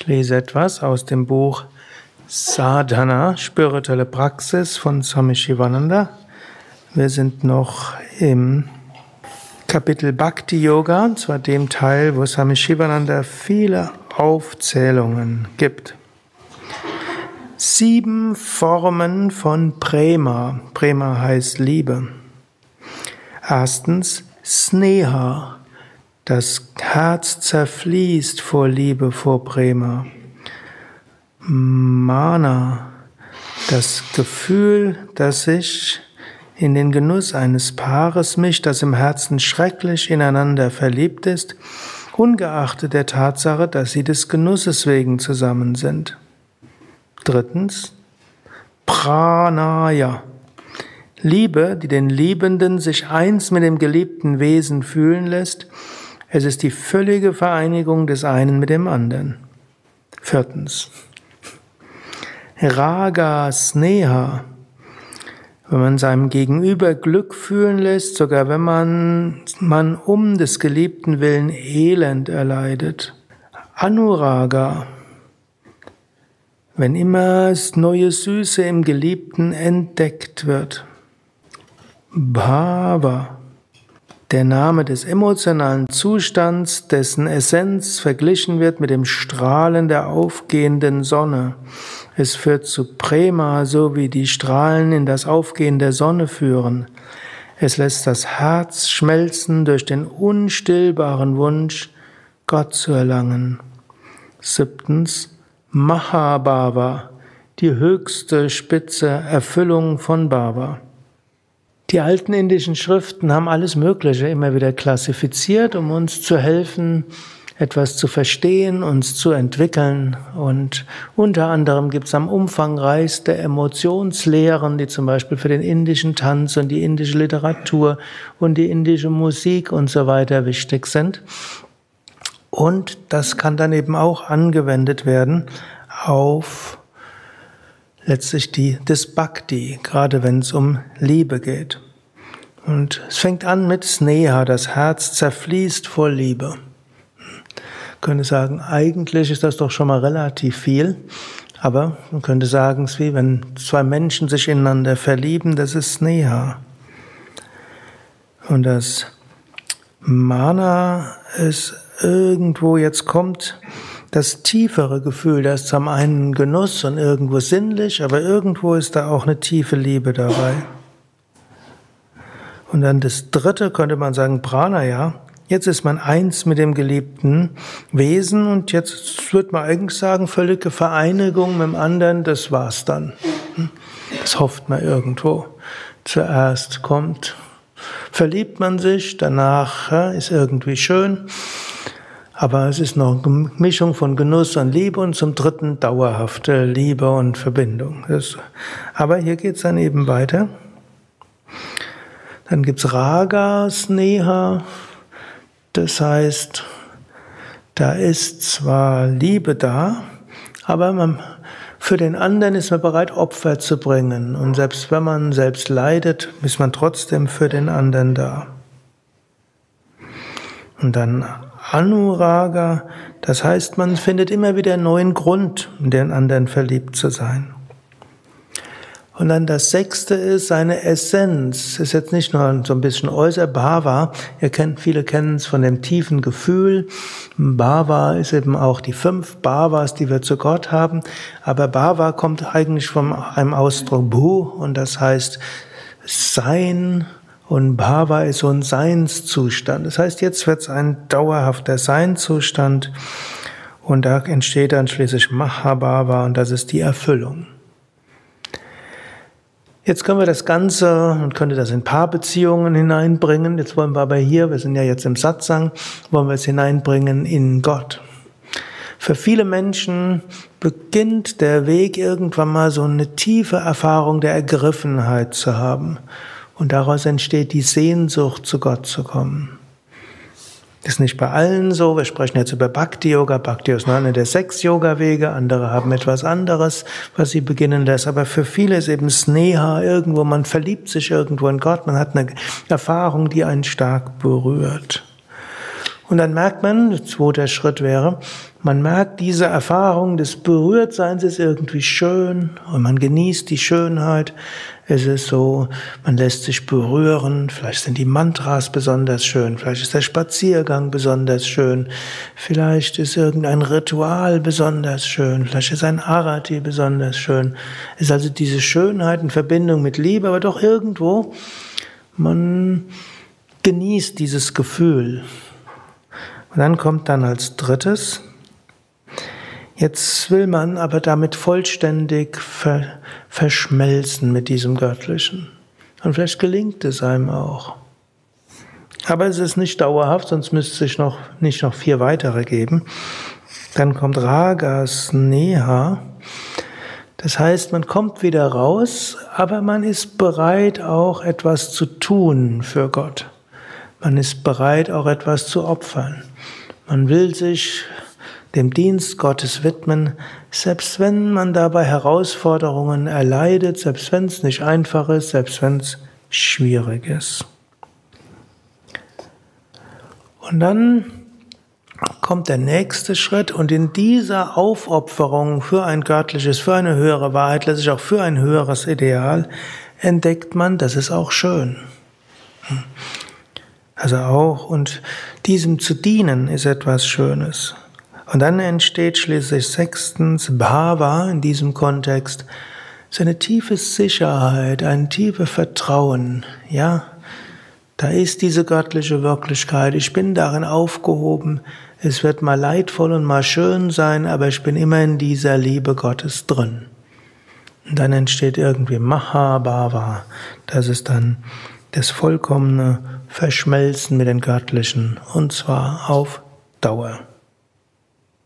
Ich lese etwas aus dem Buch Sadhana, spirituelle Praxis von Swami Shivananda. Wir sind noch im Kapitel Bhakti Yoga, und zwar dem Teil, wo Swami Shivananda viele Aufzählungen gibt. Sieben Formen von Prema. Prema heißt Liebe. Erstens Sneha. Das Herz zerfließt vor Liebe, vor Prema. Mana, das Gefühl, das sich in den Genuss eines Paares mischt, das im Herzen schrecklich ineinander verliebt ist, ungeachtet der Tatsache, dass sie des Genusses wegen zusammen sind. Drittens, Pranaya, Liebe, die den Liebenden sich eins mit dem geliebten Wesen fühlen lässt, es ist die völlige Vereinigung des einen mit dem anderen. Viertens. Raga Sneha. Wenn man seinem Gegenüber Glück fühlen lässt, sogar wenn man, man um des Geliebten willen Elend erleidet. Anuraga. Wenn immer neue Süße im Geliebten entdeckt wird. Bhava der Name des emotionalen Zustands, dessen Essenz verglichen wird mit dem Strahlen der aufgehenden Sonne. Es führt zu Prema, so wie die Strahlen in das Aufgehen der Sonne führen. Es lässt das Herz schmelzen durch den unstillbaren Wunsch, Gott zu erlangen. Siebtens, Mahabhava, die höchste Spitze Erfüllung von Bhava. Die alten indischen Schriften haben alles Mögliche immer wieder klassifiziert, um uns zu helfen, etwas zu verstehen, uns zu entwickeln. Und unter anderem gibt es am umfangreichste Emotionslehren, die zum Beispiel für den indischen Tanz und die indische Literatur und die indische Musik und so weiter wichtig sind. Und das kann dann eben auch angewendet werden auf letztlich die, Bhakti, gerade wenn es um Liebe geht. Und es fängt an mit Sneha, das Herz zerfließt vor Liebe. Ich könnte sagen, eigentlich ist das doch schon mal relativ viel, aber man könnte sagen, es ist wie wenn zwei Menschen sich ineinander verlieben, das ist Sneha. Und das Mana ist irgendwo jetzt kommt das tiefere Gefühl, da ist zum einen Genuss und irgendwo sinnlich, aber irgendwo ist da auch eine tiefe Liebe dabei. Und dann das dritte könnte man sagen, Pranaya. Jetzt ist man eins mit dem geliebten Wesen und jetzt wird man eigentlich sagen, völlige Vereinigung mit dem anderen, das war's dann. Das hofft man irgendwo. Zuerst kommt, verliebt man sich, danach ist irgendwie schön aber es ist noch eine Mischung von Genuss und Liebe und zum dritten dauerhafte Liebe und Verbindung. Aber hier geht es dann eben weiter. Dann gibt's Raga, Sneha. Das heißt, da ist zwar Liebe da, aber man, für den anderen ist man bereit, Opfer zu bringen. Und selbst wenn man selbst leidet, ist man trotzdem für den anderen da. Und dann Anuraga, das heißt, man findet immer wieder einen neuen Grund, in den anderen verliebt zu sein. Und dann das sechste ist seine Essenz. Ist jetzt nicht nur so ein bisschen äußer Bhava. Ihr kennt, viele kennen es von dem tiefen Gefühl. Bhava ist eben auch die fünf Bhavas, die wir zu Gott haben. Aber Bhava kommt eigentlich von einem Ausdruck Bhu und das heißt Sein, und Bhava ist so ein Seinszustand. Das heißt, jetzt wird es ein dauerhafter Seinszustand und da entsteht dann schließlich Mahabhava und das ist die Erfüllung. Jetzt können wir das Ganze und könnte das in Paarbeziehungen hineinbringen. Jetzt wollen wir aber hier, wir sind ja jetzt im Satsang, wollen wir es hineinbringen in Gott. Für viele Menschen beginnt der Weg irgendwann mal so eine tiefe Erfahrung der Ergriffenheit zu haben. Und daraus entsteht die Sehnsucht, zu Gott zu kommen. Das ist nicht bei allen so. Wir sprechen jetzt über Bhakti Yoga. Bhakti ist nur einer der sechs Yoga-Wege. Andere haben etwas anderes, was sie beginnen lässt. Aber für viele ist eben Sneha irgendwo. Man verliebt sich irgendwo in Gott. Man hat eine Erfahrung, die einen stark berührt. Und dann merkt man, zweiter Schritt wäre, man merkt diese Erfahrung des Berührtseins ist irgendwie schön und man genießt die Schönheit. Es ist so, man lässt sich berühren. Vielleicht sind die Mantras besonders schön. Vielleicht ist der Spaziergang besonders schön. Vielleicht ist irgendein Ritual besonders schön. Vielleicht ist ein Arati besonders schön. Es ist also diese Schönheit in Verbindung mit Liebe, aber doch irgendwo, man genießt dieses Gefühl. Und dann kommt dann als drittes, jetzt will man aber damit vollständig ver verschmelzen mit diesem Göttlichen. Und vielleicht gelingt es einem auch. Aber es ist nicht dauerhaft, sonst müsste es sich noch, nicht noch vier weitere geben. Dann kommt Ragas Neha. Das heißt, man kommt wieder raus, aber man ist bereit, auch etwas zu tun für Gott. Man ist bereit, auch etwas zu opfern. Man will sich dem Dienst Gottes widmen, selbst wenn man dabei Herausforderungen erleidet, selbst wenn es nicht einfach ist, selbst wenn es schwierig ist. Und dann kommt der nächste Schritt und in dieser Aufopferung für ein göttliches, für eine höhere Wahrheit, letztlich auch für ein höheres Ideal, entdeckt man, das ist auch schön. Also auch, und diesem zu dienen ist etwas Schönes. Und dann entsteht schließlich sechstens Bhava in diesem Kontext, so eine tiefe Sicherheit, ein tiefes Vertrauen, ja. Da ist diese göttliche Wirklichkeit, ich bin darin aufgehoben, es wird mal leidvoll und mal schön sein, aber ich bin immer in dieser Liebe Gottes drin. Und dann entsteht irgendwie Mahabhava, das ist dann das vollkommene Verschmelzen mit den Göttlichen, und zwar auf Dauer.